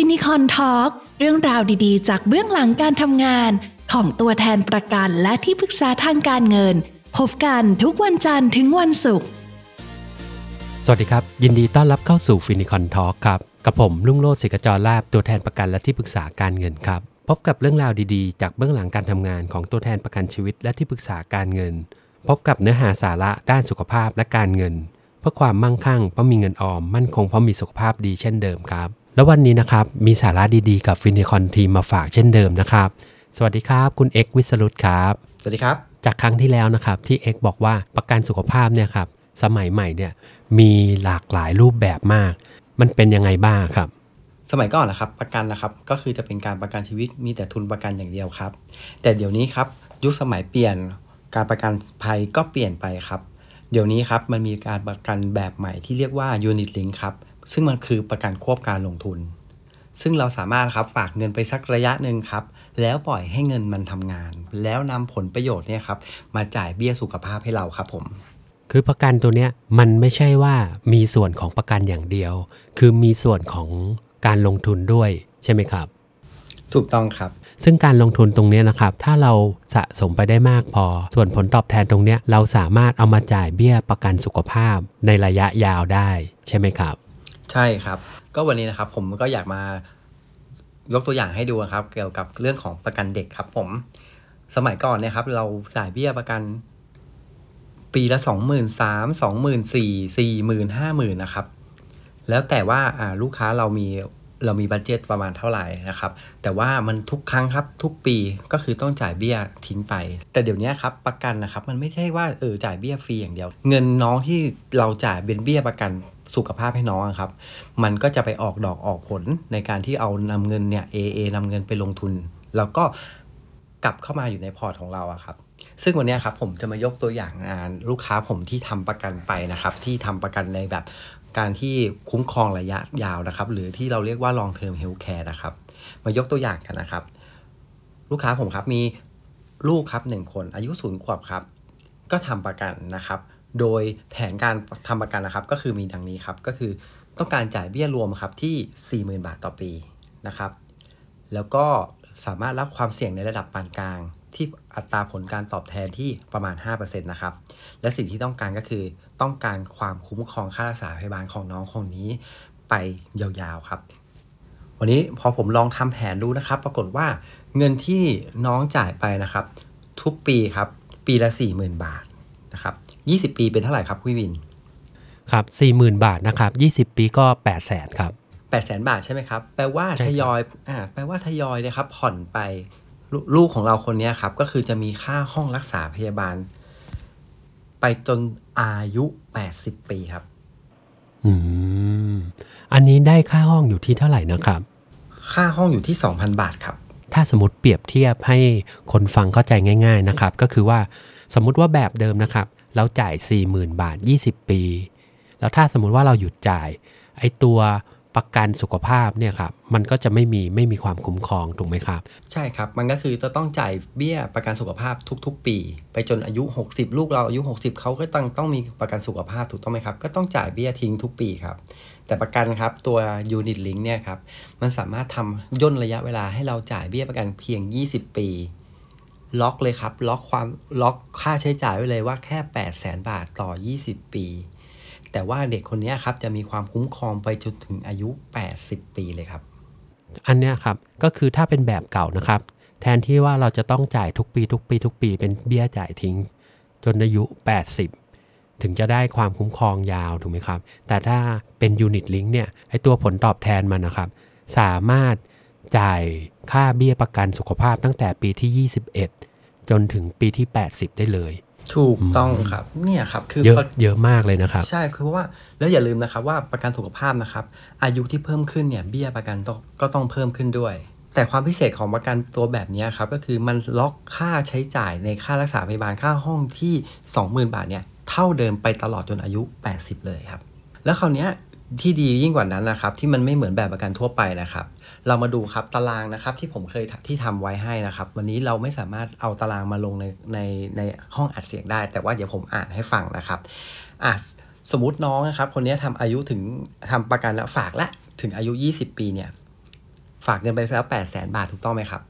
Finicorn Talk เรื่องราวดีๆ จากเบื้องหลังการทำงาน ของตัวแทนประกันและที่ปรึกษาทางการเงิน พบกันทุกวันจันทร์ถึงวันศุกร์สวัสดีครับ ยินดีต้อนรับเข้าสู่ Finicorn Talk ครับ กับผมลุงโลดศิกจรลาบตัวแทนประกันและที่ปรึกษาการเงินครับ พบกับเรื่องราวดีๆ จากเบื้องหลังการทำงานของตัวแทนประกันชีวิตและที่ปรึกษาการเงิน พบกับเนื้อหาสาระด้านสุขภาพและการเงิน เพื่อความมั่งคั่งเพราะมีเงินออมมั่นคงเพราะมีสุขภาพดีเช่นเดิมครับ แล้ววันนี้นะครับ มีสาระดีๆกับฟินิคอนทีมมาฝากเช่นเดิมนะครับ สวัสดีครับคุณเอ็กวิสรุตครับ สวัสดีครับ จากครั้งที่แล้วนะครับที่เอ็กบอกว่าประกันสุขภาพเนี่ยครับสมัยใหม่เนี่ยมีหลากหลายรูปแบบมาก มันเป็นยังไงบ้างครับ สมัยก่อนนะครับประกันนะครับก็คือจะเป็นการประกันชีวิตมีแต่ทุนประกันอย่างเดียวครับ แต่เดี๋ยวนี้ครับยุคสมัยเปลี่ยนการประกันภัยก็เปลี่ยนไปครับ เดี๋ยวนี้ครับมันมีการประกันแบบใหม่ที่เรียกว่า Unit Link ครับ ซึ่งมันคือประกันควบการลงทุน ซึ่งเราสามารถครับฝากเงินไปสักระยะหนึ่งครับ แล้วปล่อยให้เงินมันทำงาน แล้วนำผลประโยชน์เนี่ยครับมาจ่ายเบี้ยสุขภาพให้เราครับผมคือประกันตัวเนี้ยมันไม่ใช่ว่ามีส่วนของประกันอย่างเดียว คือมีส่วนของการลงทุนด้วยใช่ไหมครับ ถูกต้องครับ ซึ่งการลงทุนตรงเนี้ยนะครับ ถ้าเราสะสมไปได้มากพอ ส่วนผลตอบแทนตรงเนี้ยเราสามารถเอามาจ่ายเบี้ยประกันสุขภาพในระยะยาวได้ใช่ไหมครับ ใช่ครับ ก็วันนี้นะครับผมก็อยากมายกตัวอย่างให้ดูครับ เกี่ยวกับเรื่องของประกันเด็กครับผม สมัยก่อนเนี่ยครับ เราจ่ายเบี้ยประกัน ปีละสองหมื่นสามสองหมื่นสี่สี่หมื่นห้าหมื่นนะครับ แล้วแต่ว่าอ่าลูกค้าเรามีเรามีบัตเจตประมาณเท่าไหร่นะครับ แต่ว่ามันทุกครั้งครับทุกปีก็คือต้องจ่ายเบี้ยทิ้งไป แต่เดี๋ยวนี้ครับประกันนะครับ มันไม่ใช่ว่าเออจ่ายเบี้ยฟรีอย่างเดียว เงินน้องที่เราจ่ายเป็นเบี้ยประกัน สุขภาพให้น้องครับ มันก็จะไปออกดอกออกผลในการที่เอานำเงินเนี่ย AA นำเงินไปลงทุน แล้วก็กลับเข้ามาอยู่ในพอร์ตของเราอะครับซึ่งวันนี้ครับผมจะมายกตัวอย่างงานลูกค้าผมที่ทำประกันไปนะครับ ที่ทำประกันในแบบการที่คุ้มครองระยะยาวนะครับ หรือที่เราเรียกว่า long term health care นะครับ มายกตัวอย่างกันนะครับ ลูกค้าผมครับมีลูกครับหนึ่งคนอายุศูนย์ขวบครับ ก็ทำประกันนะครับ โดยแผนการทำประกันนะครับ ก็คือมีดังนี้ครับ ก็คือต้องการจ่ายเบี้ยรวมครับที่ 40,000 บาทต่อปีนะครับ แล้วก็สามารถรับความเสี่ยงในระดับปานกลาง ที่อัตราผลการตอบแทนที่ประมาณ 5%นะครับ และสิ่งที่ต้องการก็คือต้องการความคุ้มครองค่ารักษาพยาบาลของน้องคนนี้ไปยาวๆครับ วันนี้พอผมลองทำแผนดูนะครับ ปรากฏว่าเงินที่น้องจ่ายไปนะครับ ทุกปีครับ ปีละ 40,000 บาทนะครับ 20 ปีเป็นเท่าไหร่ครับพี่วิน ครับ 40,000 บาทนะครับ 20 ปีก็ 8 0 0 0 0 0ครับ8 0 0 0 0บาทใช่ไหมครับ แปลว่าใช่ครับทยอยอ่าแปลว่าทยอยนะครับ ผ่อนไปลลูกของเราคนเนี้ยครับ ก็คือจะมีค่าห้องรักษาพยาบาล ไปจนอายุ 80 ปีครับ อืม อันนี้ได้ค่าห้องอยู่ที่เท่าไหร่นะครับ ค่าห้องอยู่ที่ 2,000 บาทครับ ถ้าสมมติเปรียบเทียบให้คนฟังเข้าใจง่าย ๆนะครับ ก็คือว่าสมมุติว่าแบบเดิมนะครับ เราจ่าย 40,000 บาท 20 ปี แล้วถ้าสมมุติว่าเราหยุดจ่าย ไอ้ตัวประกันสุขภาพเนี่ยครับมันก็จะไม่มีไม่มีความคุ้มครองถูกไหมครับ ใช่ครับ มันก็คือจะต้องจ่ายเบี้ยประกันสุขภาพทุก ๆ ปี ไปจนอายุ 60 ลูกเราอายุ 60เขาก็ต้องต้องมีประกันสุขภาพถูกต้องไหมครับ ก็ต้องจ่ายเบี้ยทิ้งทุกปีครับแต่ประกันครับตัว Unit Link เนี่ยครับมันสามารถทำย่นระยะเวลาให้เราจ่ายเบี้ยประกันเพียง 20 ปี ล็อกเลยครับ ล็อกความล็อกค่าใช้จ่ายไว้เลยว่าแค่8 0 0 0 0 0บาทต่อ 20 ปี แต่ว่าเด็กคนนี้ครับจะมีความคุ้มครองไปจนถึงอายุ 80 ปีเลยครับ อันเนี้ยครับก็คือถ้าเป็นแบบเก่านะครับ แทนที่ว่าเราจะต้องจ่ายทุกปีทุกปีทุกปีเป็นเบี้ยจ่ายทิ้ง จนอายุ 80 ถึงจะได้ความคุ้มครองยาวถูกไหมครับ แต่ถ้าเป็น Unit Link เนี่ยไอตัวผลตอบแทนมันนะครับ สามารถ จ่ายค่าเบี้ยประกันสุขภาพตั้งแต่ปีที่ 21 จนถึงปีที่ 80 ได้เลย ถูกต้องครับเนี่ยครับคือเยอะเยอะมากเลยนะครับ ใช่คือเพราะว่าแล้วอย่าลืมนะครับว่าประกันสุขภาพนะครับ อายุที่เพิ่มขึ้นเนี่ยเบี้ยประกันต้องก็ต้องเพิ่มขึ้นด้วย แต่ความพิเศษของประกันตัวแบบเนี้ยครับก็คือมันล็อกค่าใช้จ่ายในค่ารักษาพยาบาลค่าห้องที่ 20,000 บาทเนี่ยเท่าเดิมไปตลอดจนอายุ 80 เลยครับแล้วคราวเนี้ย ที่ดียิ่งกว่านั้นนะครับ ที่มันไม่เหมือนแบบประกันทั่วไปนะครับ เรามาดูครับตารางนะครับที่ผมเคยทำที่ทำไว้ให้นะครับ วันนี้เราไม่สามารถเอาตารางมาลงในในในห้องอัดเสียงได้ แต่ว่าเดี๋ยวผมอ่านให้ฟังนะครับอะสมมติน้องนะครับ คนนี้ทำอายุถึงทำประกันแล้วฝากและถึงอายุ 20 ปีเนี่ยฝากเงินไปแล้ว 8 0 0แสนบาทถูกต้องไหมครับ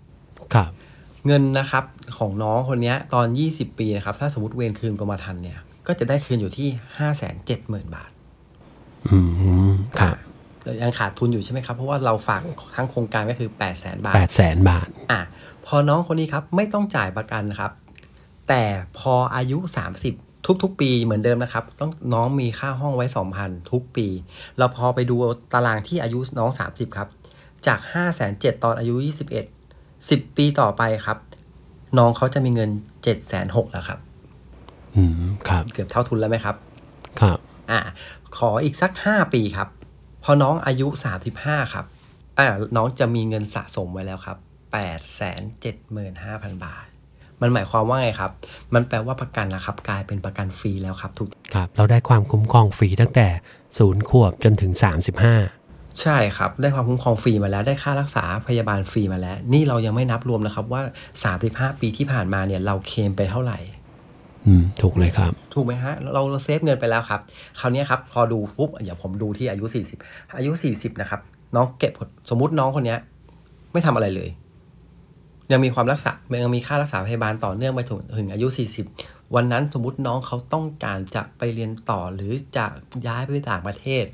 ครับ เงินนะครับของน้องคนเนี้ยตอน 20 ปีนะครับ ถ้าสมมติเวรคืนกรมธรรม์เนี่ย ก็จะได้คืนอยู่ที่ 5 7 0 0 0 0 บาท อืมครับยังขาดทุนอยู่ใช่ไหมครับ เพราะว่าเราฝากทั้งโครงการก็คือ8 0 0 0 0 0บาทแปดแสนบาท อะ พอน้องคนนี้ครับไม่ต้องจ่ายประกันครับ แต่พออายุ 30 ทุกๆ ปีเหมือนเดิมนะครับ ต้องน้องมีค่าห้องไว้ 2,000 ทุกปี เราพอไปดูตารางที่อายุน้อง 30 ครับ จาก 5 7 0 0 0ตอนอายุ 21 10 ปีต่อไปครับ น้องเขาจะมีเงิน 7 6 0 0 0แล้วครับ อืมครับ เกือบเท่าทุนแล้วไหมครับ ครับอ่า ขออีกสัก 5 ปีครับ พอน้องอายุ 35 ครับอ่าน้องจะมีเงินสะสมไว้แล้วครับ 875,000 บาท มันหมายความว่าไงครับ มันแปลว่าประกันนะครับ กลายเป็นประกันฟรีแล้วครับถูกครับ เราได้ความคุ้มครองฟรีตั้งแต่ศูนย์ขวบจนถึง 35ใช่ครับ ได้ความคุ้มครองฟรีมาแล้วได้ค่ารักษาพยาบาลฟรีมาแล้ว นี่เรายังไม่นับรวมนะครับว่า 35 ปีที่ผ่านมาเนี่ยเราเคลมไปเท่าไหร่อืม ถูกเลยครับ ถูกไหมฮะ เราเราเซฟเงินไปแล้วครับ คราวนี้ครับ พอดูปุ๊บเดี๋ยวผมดูที่อายุ 40 อายุ 40 นะครับ น้องเก็บสมมุติน้องคนเนี้ยไม่ทำอะไรเลย ยังมีความรักษายังมีค่ารักษาพยาบาลต่อเนื่องไปถึงถึงอายุ 40 วันนั้นสมมติน้องเขาต้องการจะไปเรียนต่อหรือจะย้ายไปต่างประเทศ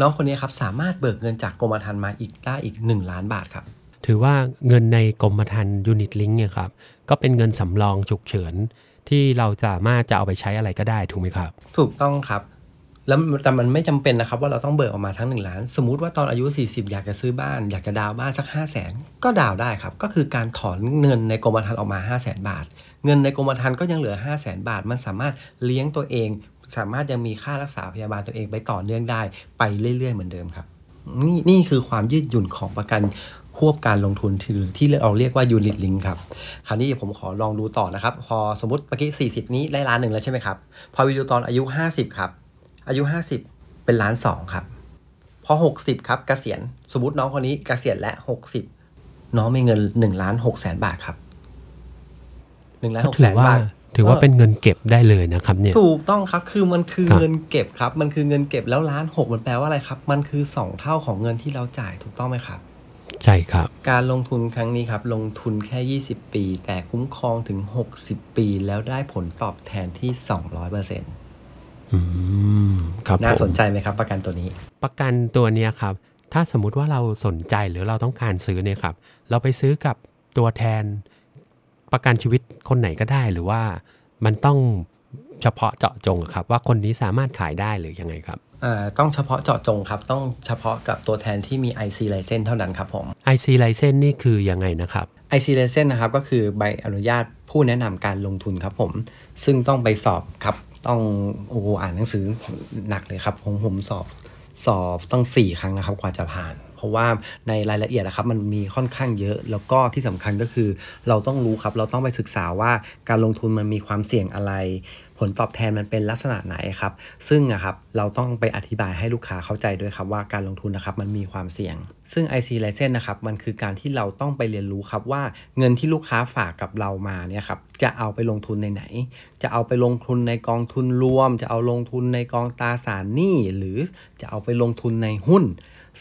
น้องคนนี้ครับสามารถเบิกเงินจากกรมธรรม์มาอีกได้อีก 1 ล้านบาทครับ ถือว่าเงินในกรมธรรม์ยูนิตลิงเนี่ยครับ ก็เป็นเงินสำรองฉุกเฉินที่เราสามารถจะเอาไปใช้อะไรก็ได้ถูกไหมครับ ถูกต้องครับ แล้วแต่มันไม่จำเป็นนะครับ ว่าเราต้องเบิกออกมาทั้ง 1 ล้าน สมมุติว่าตอนอายุ 40 อยากจะซื้อบ้าน อยากจะดาวบ้านสัก 5 0 0แสนก็ดาวได้ครับ ก็คือการถอนเงินในกรมธรรม์ออกมา 5 0 0แสนบาท เงินในกรมธรรม์ก็ยังเหลือ 5 0 0แสนบาท มันสามารถเลี้ยงตัวเอง สามารถยังมีค่ารักษาพยาบาลตัวเองไปต่อเนื่องได้ไปเรื่อย ๆ เหมือนเดิมครับนี่นี่คือความยืดหยุ่นของประกัน ควบการลงทุนที่ที่เราเรียกว่ายูนิตลิงครับ คราวนี้ผมขอลองดูต่อนะครับ พอสมมติเมื่อกี้ 40 นี้ได้ล้านหนึ่งแล้วใช่ไหมครับ พอวิดีโอตอนอายุ 50 ครับ อายุ 50 เป็นล้านสองครับ พอ 60 ครับเกษียณสมมติน้องคนนี้เกษียณและ 60 น้องมีเงิน1ล้าน6แสนบาทครับ1ล้านก็6ถืแสอนว่าบาทถือว่าเป็นเงินเก็บได้เลยนะครับเนี่ยถูกต้องครับคือมันคือครับเงินเก็บครับ มันคือเงินเก็บแล้วล้านหกมันแปลว่าอะไรครับ มันคือ 2 เท่าของเงินที่เราจ่ายถูกต้องไหมครับ ใช่ครับ การลงทุนครั้งนี้ครับ ลงทุนแค่ 20 ปี แต่คุ้มครองถึง 60 ปี แล้วได้ผลตอบแทนที่ 200%อืมครับน่าผมสนใจไหมครับ ประกันตัวนี้ ประกันตัวเนี้ยครับ ถ้าสมมุติว่าเราสนใจหรือเราต้องการซื้อเนี่ยครับ เราไปซื้อกับตัวแทนประกันชีวิตคนไหนก็ได้หรือว่ามันต้อง เฉพาะเจาะจงอะครับ ว่าคนนี้สามารถขายได้หรือยังไงครับเอ่อต้องเฉพาะเจาะจงครับ ต้องเฉพาะกับตัวแทนที่มี IC license เท่านั้นครับผม IC license นี่คือยังไงนะครับ IC license นะครับก็คือใบอนุญาตผู้แนะนำการลงทุนครับผม ซึ่งต้องไปสอบครับ ต้องโอ้โหอ่านหนังสือหนักเลยครับผมผมสอบสอบต้อง 4 ครั้งนะครับกว่าจะผ่าน เพราะว่าในรายละเอียดนะครับมันมีค่อนข้างเยอะ แล้วก็ที่สำคัญก็คือ เราต้องรู้ครับเราต้องไปศึกษาว่าการลงทุนมันมีความเสี่ยงอะไร ผลตอบแทนมันเป็นลักษณะไหนครับ ซึ่งอะครับเราต้องไปอธิบายให้ลูกค้าเข้าใจด้วยครับว่าการลงทุนนะครับมันมีความเสี่ยง ซึ่ง IC License นะครับมันคือการที่เราต้องไปเรียนรู้ครับว่าเงินที่ลูกค้าฝากกับเรามาเนี่ยครับจะเอาไปลงทุนในไหน จะเอาไปลงทุนในกองทุนรวม จะเอาลงทุนในกองตราสารหนี้หรือจะเอาไปลงทุนในหุ้น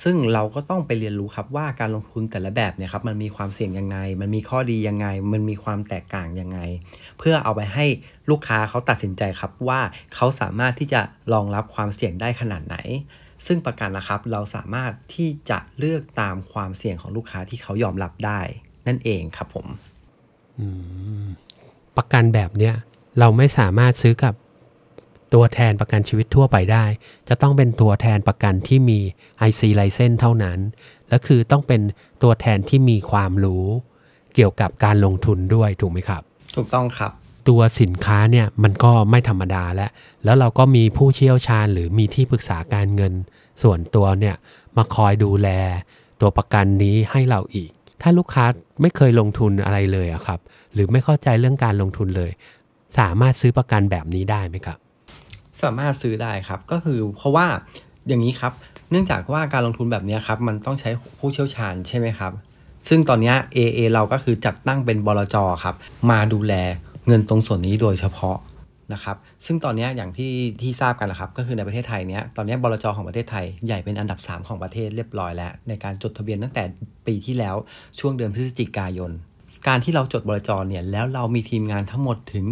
ซึ่งเราก็ต้องไปเรียนรู้ครับว่าการลงทุนแต่ละแบบเนี่ยครับมันมีความเสี่ยงยังไง มันมีข้อดียังไง มันมีความแตกต่างยังไง เพื่อเอาไปให้ลูกค้าเขาตัดสินใจครับว่าเขาสามารถที่จะรองรับความเสี่ยงได้ขนาดไหน ซึ่งประกันนะครับเราสามารถที่จะเลือกตามความเสี่ยงของลูกค้าที่เขายอมรับได้ นั่นเองครับผมประกันแบบเนี้ยเราไม่สามารถซื้อกับ ตัวแทนประกันชีวิตทั่วไปได้ จะต้องเป็นตัวแทนประกันที่มี IC license เท่านั้น และคือต้องเป็นตัวแทนที่มีความรู้ เกี่ยวกับการลงทุนด้วยถูกไหมครับ ถูกต้องครับ ตัวสินค้าเนี่ยมันก็ไม่ธรรมดาแล้ว แล้วเราก็มีผู้เชี่ยวชาญหรือมีที่ปรึกษาการเงิน ส่วนตัวเนี่ยมาคอยดูแล ตัวประกันนี้ให้เราอีก ถ้าลูกค้าไม่เคยลงทุนอะไรเลยอะครับ หรือไม่เข้าใจเรื่องการลงทุนเลย สามารถซื้อประกันแบบนี้ได้ไหมครับ สามารถซื้อได้ครับ ก็คือเพราะว่าอย่างนี้ครับ เนื่องจากว่าการลงทุนแบบนี้ครับมันต้องใช้ผู้เชี่ยวชาญใช่ไหมครับ ซึ่งตอนนี้ AA เราก็คือจัดตั้งเป็นบลจครับ มาดูแลเงินตรงส่วนนี้โดยเฉพาะนะครับ ซึ่งตอนนี้อย่างที่ที่ทราบกันนะครับ ก็คือในประเทศไทยเนี้ยตอนนี้บลจของประเทศไทยใหญ่เป็นอันดับ 3 ของประเทศเรียบร้อยแล้ว ในการจดทะเบียนตั้งแต่ปีที่แล้วช่วงเดือนพฤศจิกายน การที่เราจดบลจ. เนี่ยแล้วเรามีทีมงานทั้งหมดถึง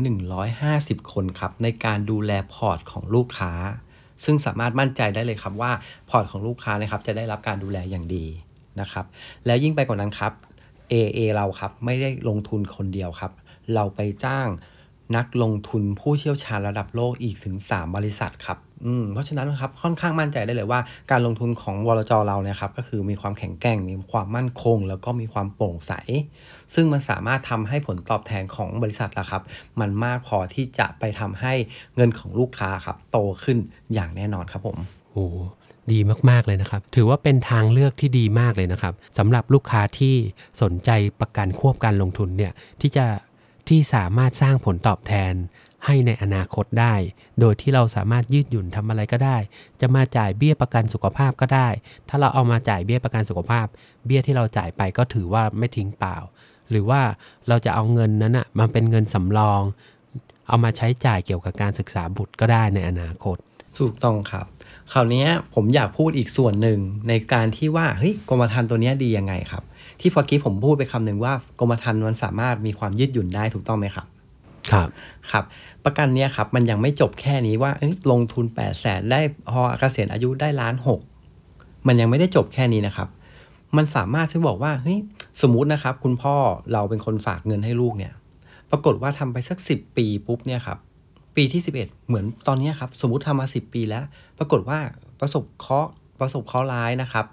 150 คนครับในการดูแลพอร์ตของลูกค้า ซึ่งสามารถมั่นใจได้เลยครับว่าพอร์ตของลูกค้านะครับจะได้รับการดูแลอย่างดีนะครับแล้วยิ่งไปกว่านั้นครับ AA เราครับไม่ได้ลงทุนคนเดียวครับ เราไปจ้าง นักลงทุนผู้เชี่ยวชาญระดับโลกอีกถึง 3 บริษัทครับอืมเพราะฉะนั้นนะครับค่อนข้างมั่นใจได้เลยว่า การลงทุนของวลจเราเนี่ยครับก็คือมีความแข็งแกร่ง มีความมั่นคง แล้วก็มีความโปร่งใส ซึ่งมันสามารถทำให้ผลตอบแทนของบริษัทละครับ มันมากพอที่จะไปทำให้เงินของลูกค้าครับโตขึ้นอย่างแน่นอนครับผมโอ้ดีมาก ๆ เลยนะครับ ถือว่าเป็นทางเลือกที่ดีมากเลยนะครับสำหรับลูกค้าที่สนใจประกันควบการลงทุนเนี่ยที่จะ ที่สามารถสร้างผลตอบแทนให้ในอนาคตได้ โดยที่เราสามารถยืดหยุ่นทำอะไรก็ได้ จะมาจ่ายเบี้ยประกันสุขภาพก็ได้ ถ้าเราเอามาจ่ายเบี้ยประกันสุขภาพ เบี้ยที่เราจ่ายไปก็ถือว่าไม่ทิ้งเปล่า หรือว่าเราจะเอาเงินนั้นอะมาเป็นเงินสำรอง เอามาใช้จ่ายเกี่ยวกับการศึกษาบุตรก็ได้ในอนาคตถูกต้องครับคราวนี้ผมอยากพูดอีกส่วนหนึ่งในการที่ว่าเฮ้ยกรมธรรม์ตัวนี้ดียังไงครับ ที่เมื่อกี้ผมพูดไปคำหนึ่งว่ากรมธรรม์มันสามารถมีความยืดหยุ่นได้ถูกต้องไหมครับครับครับ ประกันเนี้ยครับมันยังไม่จบแค่นี้ว่าเอ้ยลงทุน8 0 0แสนได้พอเกษียณอายุได้ล้านหกมันยังไม่ได้จบแค่นี้นะครับ มันสามารถที่บอกว่าเฮ้ยสมมุตินะครับ คุณพ่อเราเป็นคนฝากเงินให้ลูกเนี่ย ปรากฏว่าทำไปสัก 10 ปีปุ๊บเนี่ยครับปีที่ 11 เหมือนตอนเนี้ยครับ สมมติทำมา 10 ปีแล้ว ปรากฏว่าประสบเคราะห์ประสบเคราะห์ร้ายนะครับ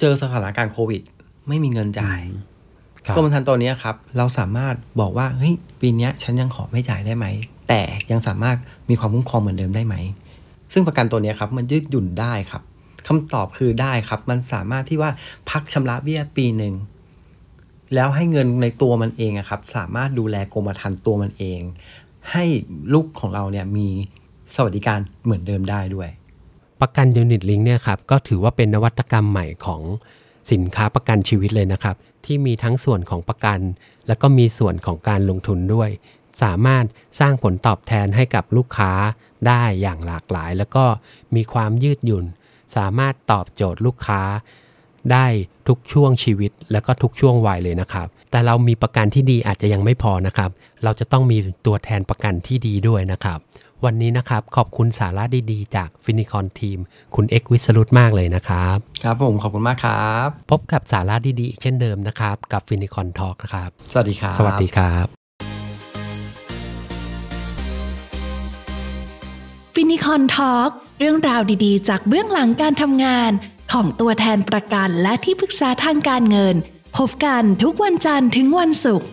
เจอสถานการณ์โควิด ไม่มีเงินจ่ายครับกรมธรรม์ตัวเนี้ยครับ เราสามารถบอกว่าเฮ้ยปีเนี้ยฉันยังขอไม่จ่ายได้ไหม แต่ยังสามารถมีความคุ้มครองเหมือนเดิมได้ไหม ซึ่งประกันตัวเนี้ยครับมันยืดหยุ่นได้ครับคำตอบคือได้ครับ มันสามารถที่ว่าพักชำระเบี้ยปีหนึ่งแล้วให้เงินในตัวมันเองอะครับ สามารถดูแลกรมธรรม์ตัวมันเอง ให้ลูกของเราเนี่ยมีสวัสดิการเหมือนเดิมได้ด้วย ประกันยูนิตลิงเนี่ยครับก็ถือว่าเป็นนวัตกรรมใหม่ของสินค้าประกันชีวิตเลยนะครับ ที่มีทั้งส่วนของประกัน แล้วก็มีส่วนของการลงทุนด้วย สามารถสร้างผลตอบแทนให้กับลูกค้าได้อย่างหลากหลาย แล้วก็มีความยืดหยุ่น สามารถตอบโจทย์ลูกค้า ได้ทุกช่วงชีวิต แล้วก็ทุกช่วงวัยเลยนะครับ แต่เรามีประกันที่ดีอาจจะยังไม่พอนะครับ เราจะต้องมีตัวแทนประกันที่ดีด้วยนะครับ วันนี้นะครับขอบคุณสาระดีๆ จาก Finicorn team คุณเอ็กวิสรุตมากเลยนะครับ ครับผมขอบคุณมากครับ พบกับสาระดีๆอีกเช่นเดิมนะครับ กับฟินิคอนทอ l k นะครับ สวัสดีครับ สวัสดีครับ Finicorn Talk เรื่องราวดีๆ จากเบื้องหลังการทำงานของตัวแทนประกันและที่ปรึกษาทางการเงิน พบกันทุกวันจันทร์ถึงวันศุกร์